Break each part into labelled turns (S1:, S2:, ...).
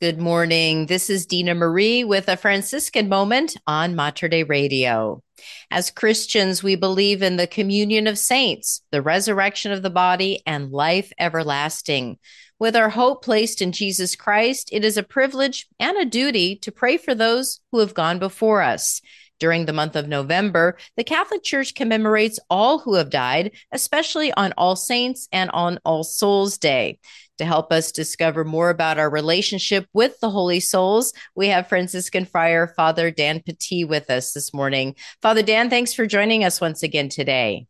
S1: Good morning. This is Dina Marie with a Franciscan moment on Mater Dei Radio. As Christians, we believe in the communion of saints, the resurrection of the body, and life everlasting. With our hope placed in Jesus Christ, it is a privilege and a duty to pray for those who have gone before us. During the month of November, the Catholic Church commemorates all who have died, especially on All Saints and on All Souls Day. To help us discover more about our relationship with the Holy Souls, we have Franciscan Friar Father Dan Pattee with us this morning. Father Dan, thanks for joining us once again today.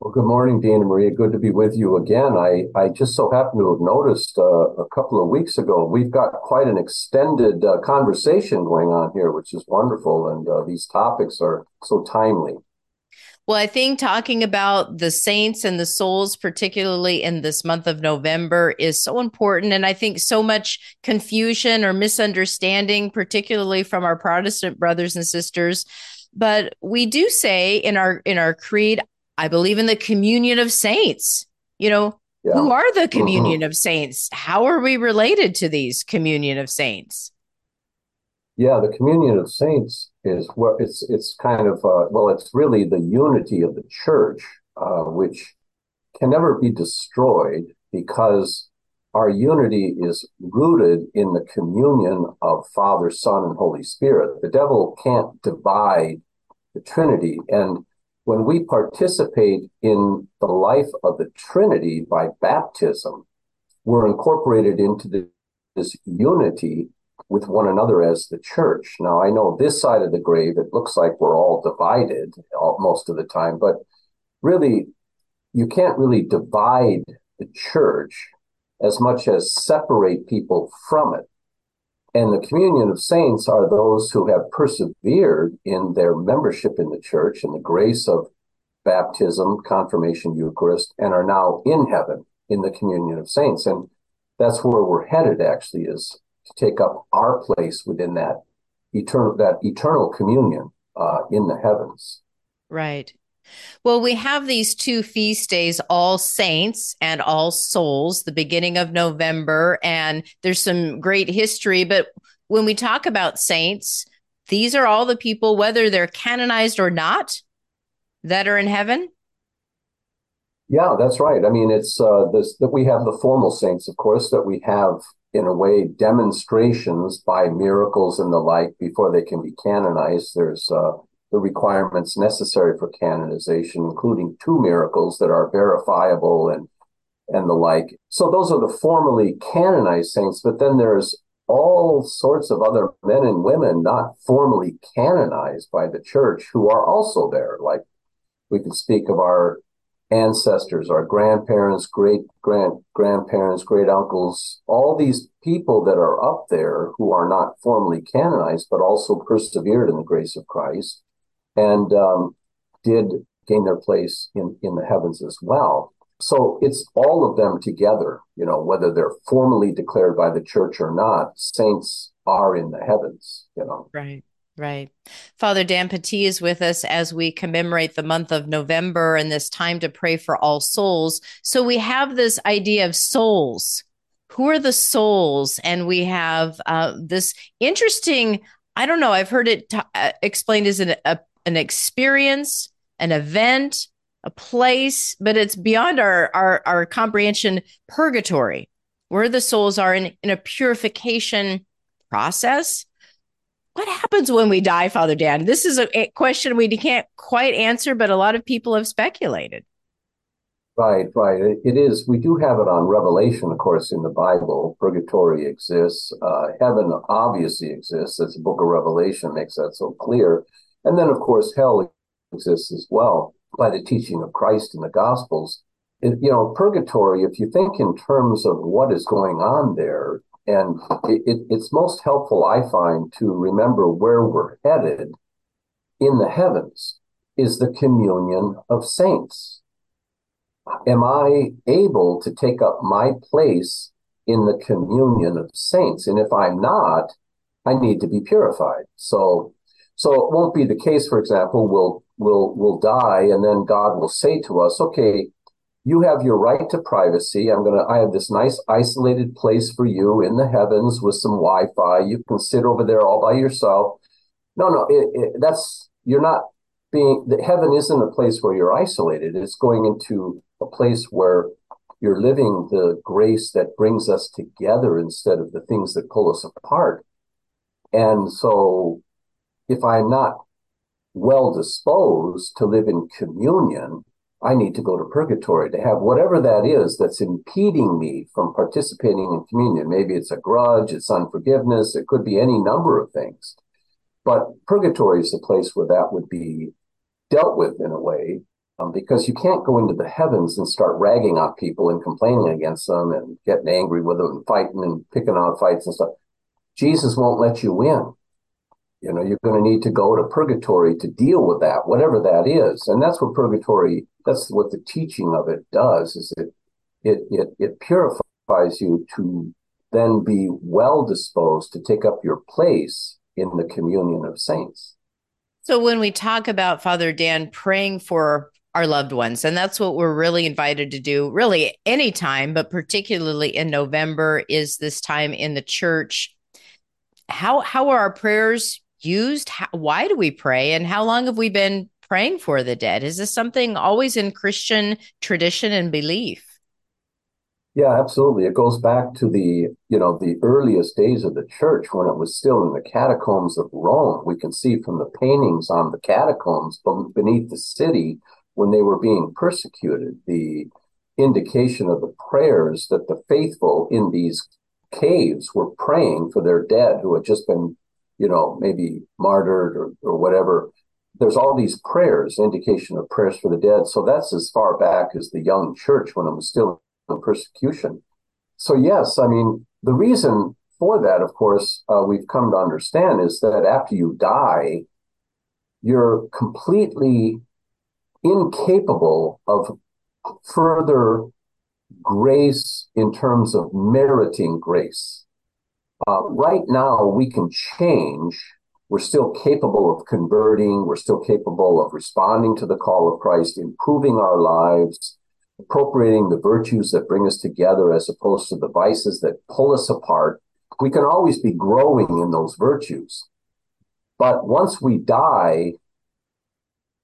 S2: Well, good morning, Dana Maria. Good to be with you again. I, I just so happen to have noticed uh, a couple of weeks ago, we've got quite an extended uh, conversation going on here, which is wonderful. And uh, these topics are so timely.
S1: Well, I think talking about the saints and the souls, particularly in this month of November, is so important. And I think so much confusion or misunderstanding, particularly from our Protestant brothers and sisters. But we do say in our in our creed, I believe in the communion of saints. You know, yeah. who are the mm-hmm. communion mm-hmm. of saints? How are we related to these communion of saints?
S2: Yeah, the communion of saints is what it's it's kind of uh, well, it's really the unity of the church, uh, which can never be destroyed because our unity is rooted in the communion of Father, Son, and Holy Spirit. The devil can't divide the Trinity, and when we participate in the life of the Trinity by baptism, we're incorporated into the, this unity with one another as the church. Now, I know this side of the grave, it looks like we're all divided all, most of the time, but really, you can't really divide the church as much as separate people from it. And the communion of saints are those who have persevered in their membership in the church and the grace of baptism, confirmation, Eucharist, and are now in heaven in the communion of saints. And that's where we're headed actually is to take up our place within that eternal that eternal communion uh, in the heavens.
S1: Right. Well, we have these two feast days, All Saints and All Souls, the beginning of November, and there's some great history. But when we talk about saints, these are all the people, whether they're canonized or not, that are in heaven.
S2: Yeah, that's right. I mean, it's uh, this that we have the formal saints, of course, that we have in a way, demonstrations by miracles and the like before they can be canonized. There's uh, the requirements necessary for canonization, including two miracles that are verifiable and and the like. So those are the formally canonized saints. But then there's all sorts of other men and women not formally canonized by the church who are also there. Like we could speak of our ancestors, our grandparents, great grand grandparents, great uncles, all these people that are up there who are not formally canonized, but also persevered in the grace of Christ and um, did gain their place in, in the heavens as well. So it's all of them together, you know, whether they're formally declared by the church or not, saints are in the heavens, you know.
S1: Right. Right. Father Dan Pattee is with us as we commemorate the month of November and this time to pray for all souls. So we have this idea of souls. Who are the souls? And we have uh, this interesting, I don't know, I've heard it t- uh, explained as an, a, an experience, an event, a place, but it's beyond our, our, our comprehension purgatory, where the souls are in, in a purification process what happens when we die, Father Dan? This is a, question we can't quite answer, but a lot of people have speculated.
S2: Right, right. It is. We do have it on Revelation, of course, in the Bible. Purgatory exists. Uh, heaven obviously exists. As the book of Revelation makes that so clear. And then, of course, hell exists as well by the teaching of Christ in the Gospels. It, you know, purgatory, if you think in terms of what is going on there, and it, it, it's most helpful, I find, to remember where we're headed in the heavens is the communion of saints. Am I able to take up my place in the communion of saints? And if I'm not, I need to be purified. So, so it won't be the case, for example, we'll, we'll, we'll die and then God will say to us, okay, you have your right to privacy. I'm going to, I have this nice isolated place for you in the heavens with some Wi Fi. You can sit over there all by yourself. No, no, it, it, that's, you're not being, the heaven isn't a place where you're isolated. It's going into a place where you're living the grace that brings us together instead of the things that pull us apart. And so if I'm not well disposed to live in communion, I need to go to purgatory to have whatever that is that's impeding me from participating in communion. Maybe it's a grudge, it's unforgiveness, it could be any number of things. But purgatory is the place where that would be dealt with in a way, um, because you can't go into the heavens and start ragging on people and complaining against them and getting angry with them and fighting and picking on fights and stuff. Jesus won't let you win. You know, you're going to need to go to purgatory to deal with that, whatever that is. And that's what purgatory, that's what the teaching of it does, is it, it, it, it purifies you to then be well disposed to take up your place in the communion of saints.
S1: So when we talk about Father Dan praying for our loved ones, and that's what we're really invited to do, really anytime, but particularly in November is this time in the church. How how are our prayers used? How, why do we pray? And how long have we been praying for the dead? Is this something always in Christian tradition and belief?
S2: Yeah, absolutely. It goes back to the, you know, the earliest days of the church when it was still in the catacombs of Rome. We can see from the paintings on the catacombs beneath the city when they were being persecuted, the indication of the prayers that the faithful in these caves were praying for their dead who had just been you know, maybe martyred or, or whatever. There's all these prayers, indication of prayers for the dead. So that's as far back as the young church when it was still in persecution. So, yes, I mean, the reason for that, of course, uh, we've come to understand is that after you die, you're completely incapable of further grace in terms of meriting grace. Uh, right now, we can change. We're still capable of converting. We're still capable of responding to the call of Christ, improving our lives, appropriating the virtues that bring us together as opposed to the vices that pull us apart. We can always be growing in those virtues. But once we die,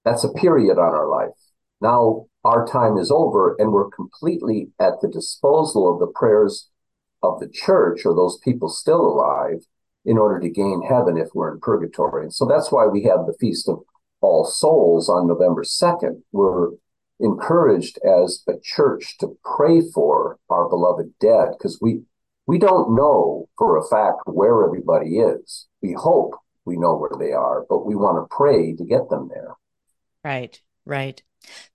S2: that's a period on our life. Now our time is over and we're completely at the disposal of the prayers of the church or those people still alive in order to gain heaven if we're in purgatory. And so that's why we have the Feast of All Souls on November 2nd. We're encouraged as a church to pray for our beloved dead because we we don't know for a fact where everybody is. We hope we know where they are, but we want to pray to get them there.
S1: Right, right.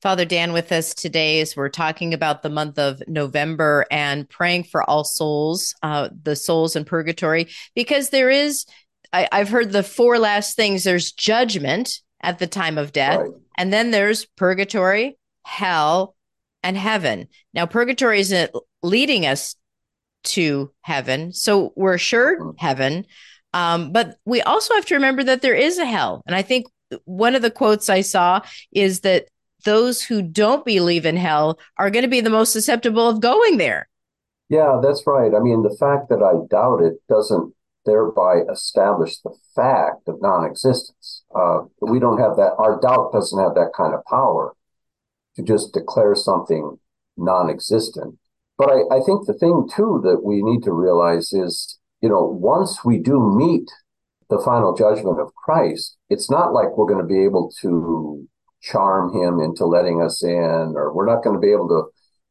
S1: Father Dan with us today as we're talking about the month of November and praying for all souls, uh, the souls in purgatory, because there is, I, have heard the four last things there's judgment at the time of death, right. and then there's purgatory, hell, and heaven. Now, purgatory isn't leading us to heaven, so we're assured mm-hmm. heaven. Um, but we also have to remember that there is a hell. And I think one of the quotes I saw is that those who don't believe in hell are going to be the most susceptible of going there.
S2: Yeah, that's right. I mean, the fact that I doubt it doesn't thereby establish the fact of non existence. Uh, we don't have that, our doubt doesn't have that kind of power to just declare something non existent. But I, I think the thing, too, that we need to realize is, you know, once we do meet the final judgment of Christ, it's not like we're going to be able to charm him into letting us in, or we're not going to be able to,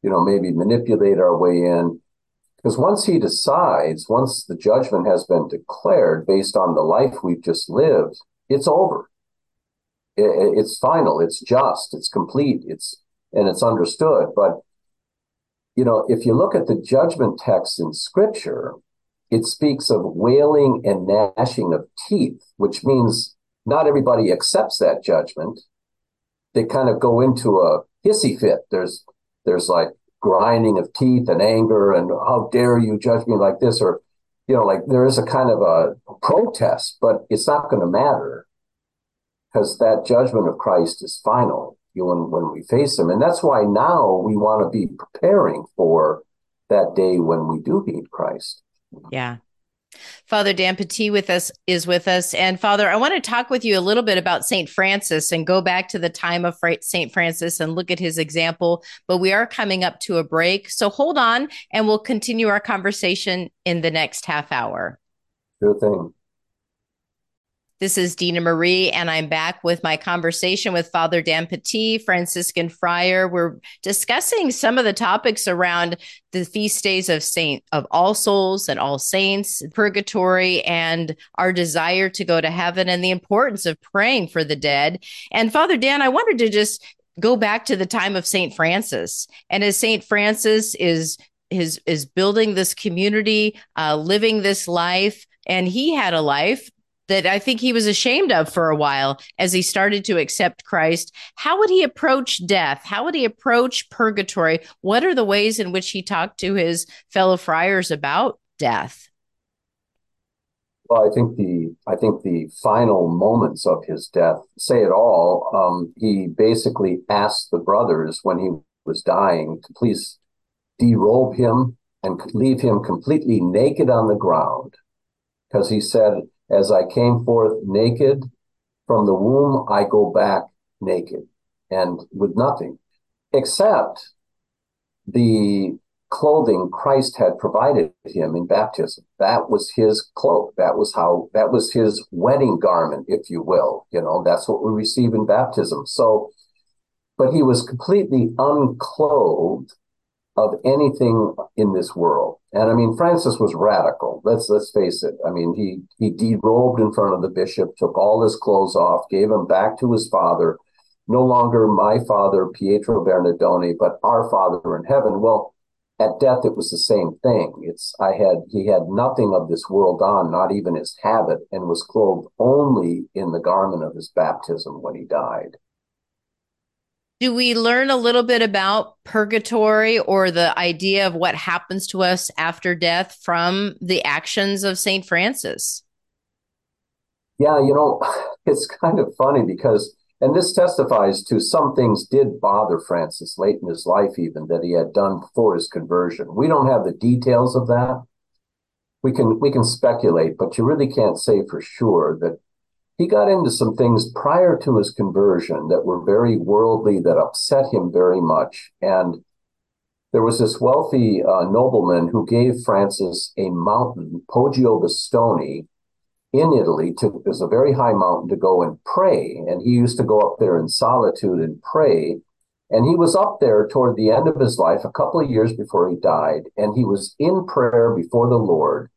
S2: you know, maybe manipulate our way in. Because once he decides, once the judgment has been declared based on the life we've just lived, it's over. It's final. It's just. It's complete. It's and it's understood. But you know, if you look at the judgment text in Scripture, it speaks of wailing and gnashing of teeth, which means not everybody accepts that judgment they kind of go into a hissy fit. There's there's like grinding of teeth and anger and how dare you judge me like this or you know like there is a kind of a protest but it's not going to matter because that judgment of christ is final You when, when we face him. And that's why now we want to be preparing for that day when we do meet Christ.
S1: Yeah. Father Dan Pattee with us is with us. And Father, I want to talk with you a little bit about St. Francis and go back to the time of St. Francis and look at his example. But we are coming up to a break. So hold on and we'll continue our conversation in the next half hour.
S2: Sure thing.
S1: This is Dina Marie, and I'm back with my conversation with Father Dan Pattee, Franciscan friar. We're discussing some of the topics around the feast days of Saint of All Souls and All Saints, purgatory, and our desire to go to heaven, and the importance of praying for the dead. And Father Dan, I wanted to just go back to the time of Saint Francis, and as Saint Francis is is is building this community, uh, living this life and he had a life that I think he was ashamed of for a while as he started to accept Christ. How would he approach death? How would he approach purgatory? What are the ways in which he talked to his fellow friars about death?
S2: Well, I think the I think the final moments of his death say it all. Um, he basically asked the brothers when he was dying to please derobe him and leave him completely naked on the ground, because he said as I came forth naked from the womb, I go back naked and with nothing except the clothing Christ had provided him in baptism. That was his cloak. That was how, that was his wedding garment, if you will. You know, that's what we receive in baptism. So, but he was completely unclothed of anything in this world. And I mean, Francis was radical. Let's let's face it. I mean, he he derobed in front of the bishop, took all his clothes off, gave him back to his father. No longer my father, Pietro Bernardone, but our Father in heaven. Well, at death it was the same thing. It's I had he had nothing of this world on, not even his habit, and was clothed only in the garment of his baptism when he died
S1: do we learn a little bit about purgatory or the idea of what happens to us after death from the actions of St. Francis?
S2: Yeah, you know, it's kind of funny because, and this testifies to some things did bother Francis late in his life, even that he had done before his conversion. We don't have the details of that. We can we can speculate, but you really can't say for sure that he got into some things prior to his conversion that were very worldly that upset him very much. And there was this wealthy uh, nobleman who gave Francis a mountain, Poggio Bustone, in Italy. To, it was a very high mountain to go and pray. And he used to go up there in solitude and pray. And he was up there toward the end of his life, a couple of years before he died. And he was in prayer before the Lord,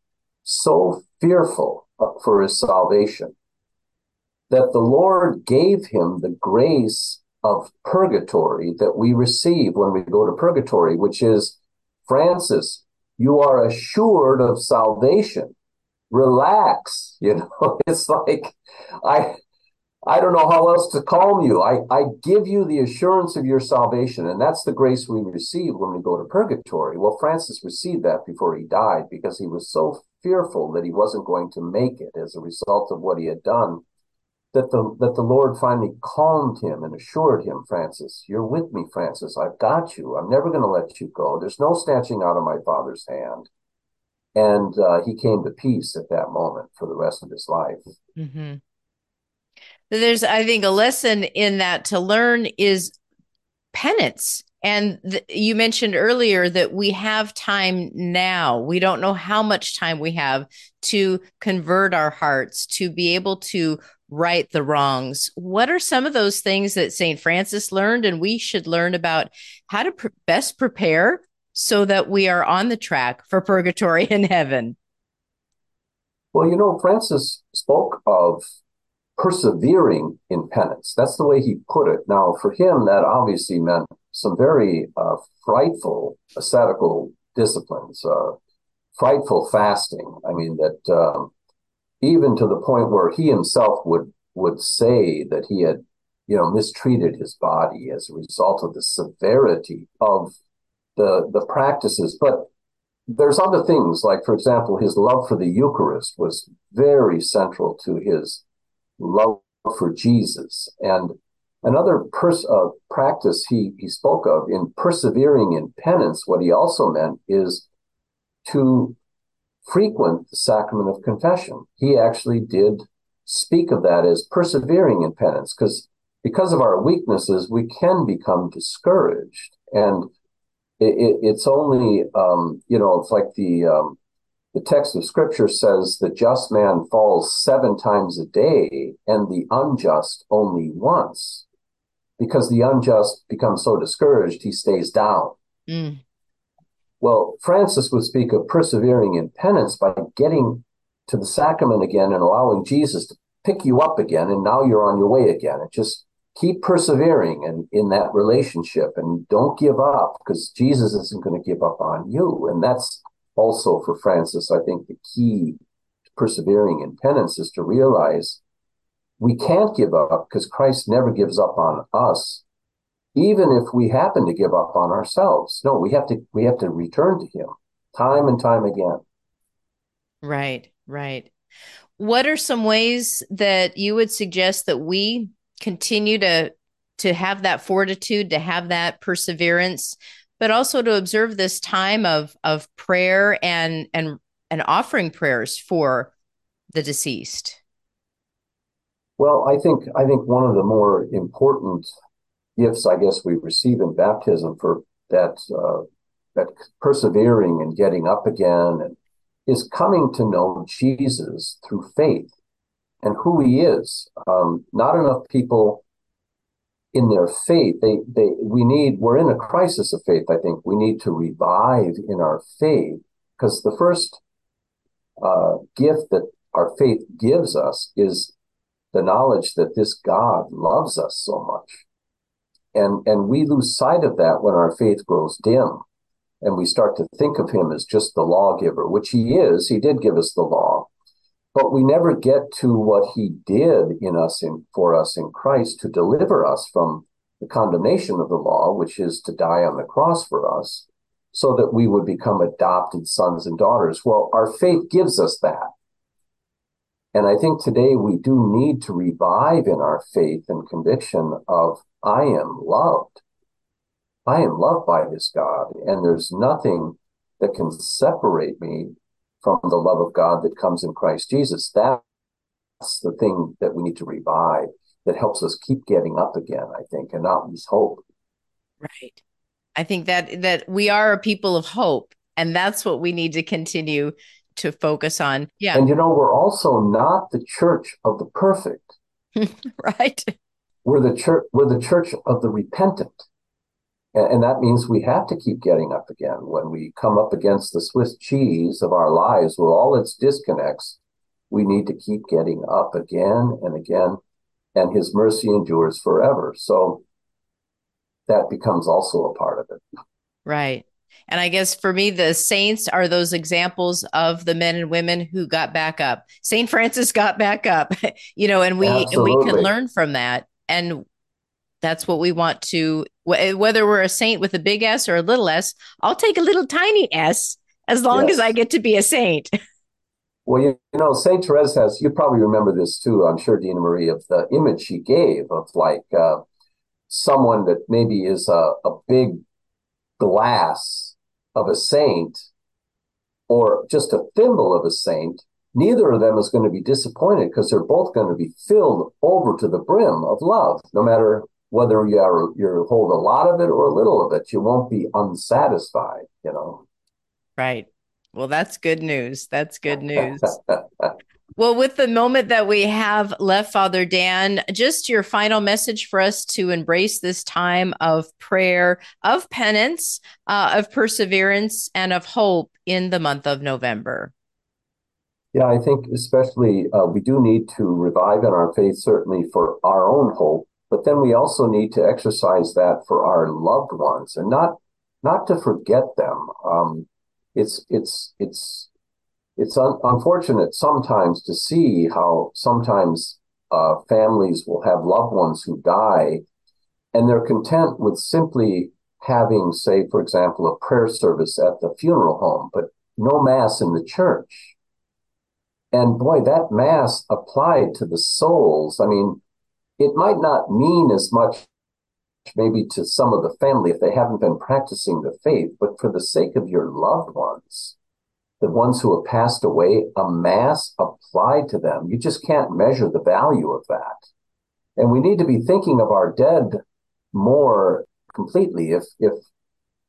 S2: so fearful for his salvation that the Lord gave him the grace of purgatory that we receive when we go to purgatory, which is, Francis, you are assured of salvation. Relax. You know, it's like, I, I don't know how else to calm you. I, I give you the assurance of your salvation. And that's the grace we receive when we go to purgatory. Well, Francis received that before he died because he was so fearful that he wasn't going to make it as a result of what he had done that the that the Lord finally calmed him and assured him, Francis, you're with me, Francis. I've got you. I'm never going to let you go. There's no snatching out of my Father's hand. And uh, he came to peace at that moment for the rest of his life.
S1: Mm-hmm. There's, I think, a lesson in that to learn is penance. And th- you mentioned earlier that we have time now. We don't know how much time we have to convert our hearts, to be able to right the wrongs. What are some of those things that St. Francis learned and we should learn about how to best prepare so that we are on the track for purgatory and heaven?
S2: Well, you know, Francis spoke of persevering in penance. That's the way he put it. Now, for him, that obviously meant some very uh, frightful ascetical disciplines, uh, frightful fasting. I mean, that um, even to the point where he himself would would say that he had you know mistreated his body as a result of the severity of the the practices. But there's other things like for example his love for the eucharist was very central to his love for jesus. And Another pers- uh, practice he, he spoke of in persevering in penance, what he also meant is to frequent the sacrament of confession. He actually did speak of that as persevering in penance because because of our weaknesses, we can become discouraged. And it, it, it's only, um, you know, it's like the, um, the text of scripture says the just man falls seven times a day and the unjust only once because the unjust becomes so discouraged, he stays down. Mm. Well, Francis would speak of persevering in penance by getting to the sacrament again and allowing Jesus to pick you up again. And now you're on your way again. It just keep persevering and in that relationship and don't give up because Jesus isn't going to give up on you. And that's also for Francis, I think the key to persevering in penance is to realize we can't give up because Christ never gives up on us, even if we happen to give up on ourselves. No, we have to we have to return to him time and time again.
S1: Right, right. What are some ways that you would suggest that we continue to to have that fortitude, to have that perseverance, but also to observe this time of of prayer and and and offering prayers for the deceased?
S2: Well, I think I think one of the more important gifts, I guess, we receive in baptism for that uh, that persevering and getting up again and is coming to know Jesus through faith and who He is. Um, not enough people in their faith. They they we need we're in a crisis of faith. I think we need to revive in our faith because the first uh, gift that our faith gives us is the knowledge that this God loves us so much. And, and we lose sight of that when our faith grows dim and we start to think of him as just the lawgiver, which he is. He did give us the law, but we never get to what he did in us in, for us in Christ to deliver us from the condemnation of the law, which is to die on the cross for us, so that we would become adopted sons and daughters. Well, our faith gives us that. And I think today we do need to revive in our faith and conviction of I am loved. I am loved by this God, and there's nothing that can separate me from the love of God that comes in Christ Jesus. That's the thing that we need to revive that helps us keep getting up again, I think, and not lose hope.
S1: Right. I think that that we are a people of hope, and that's what we need to continue to focus on. Yeah.
S2: And you know, we're also not the church of the perfect.
S1: right.
S2: We're the church we're the church of the repentant. And, and that means we have to keep getting up again when we come up against the Swiss cheese of our lives with all its disconnects. We need to keep getting up again and again, and his mercy endures forever. So that becomes also a part of it.
S1: Right. And I guess for me, the saints are those examples of the men and women who got back up. Saint Francis got back up, you know, and we and we can learn from that. And that's what we want to whether we're a saint with a big S or a little s, I'll take a little tiny s as long yes. as I get to be a saint.
S2: Well, you, you know, Saint Therese has, you probably remember this too, I'm sure, Dina Marie, of the image she gave of like uh, someone that maybe is a, a big glass of a saint or just a thimble of a saint, neither of them is going to be disappointed because they're both going to be filled over to the brim of love, no matter whether you are you hold a lot of it or a little of it. You won't be unsatisfied, you know.
S1: Right. Well, that's good news. That's good news. Well, with the moment that we have left, Father Dan, just your final message for us to embrace this time of prayer, of penance, uh, of perseverance, and of hope in the month of November.
S2: Yeah, I think especially uh, we do need to revive in our faith, certainly for our own hope, but then we also need to exercise that for our loved ones and not not to forget them. Um, it's it's it's it's un- unfortunate sometimes to see how sometimes uh, families will have loved ones who die and they're content with simply having, say, for example, a prayer service at the funeral home, but no mass in the church. And boy, that mass applied to the souls. I mean, it might not mean as much maybe to some of the family if they haven't been practicing the faith, but for the sake of your loved ones, the ones who have passed away, a mass applied to them, you just can't measure the value of that. And we need to be thinking of our dead more completely. If if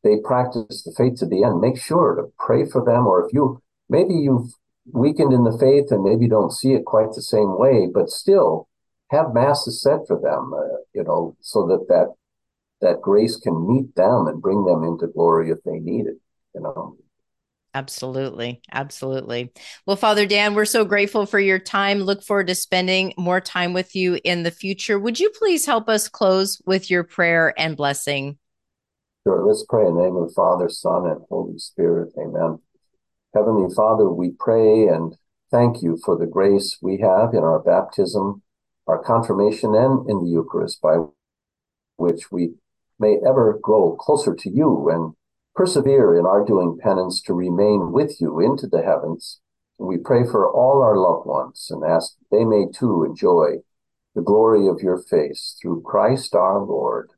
S2: they practice the faith to the end, make sure to pray for them. Or if you maybe you've weakened in the faith and maybe don't see it quite the same way, but still have masses said for them, uh, you know, so that that that grace can meet them and bring them into glory if they need it, you know.
S1: Absolutely. Absolutely. Well, Father Dan, we're so grateful for your time. Look forward to spending more time with you in the future. Would you please help us close with your prayer and blessing?
S2: Sure. Let's pray in the name of the Father, Son, and Holy Spirit. Amen. Heavenly Father, we pray and thank you for the grace we have in our baptism, our confirmation, and in the Eucharist, by which we may ever grow closer to you and persevere in our doing penance to remain with you into the heavens. We pray for all our loved ones and ask they may too enjoy the glory of your face through Christ our Lord.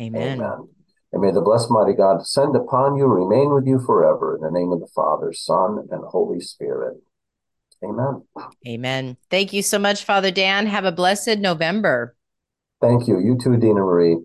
S1: Amen.
S2: Amen. And may the blessed mighty God descend upon you, remain with you forever. In the name of the Father, Son, and Holy Spirit. Amen.
S1: Amen. Thank you so much, Father Dan. Have a blessed November.
S2: Thank you. You too, Dina Marie.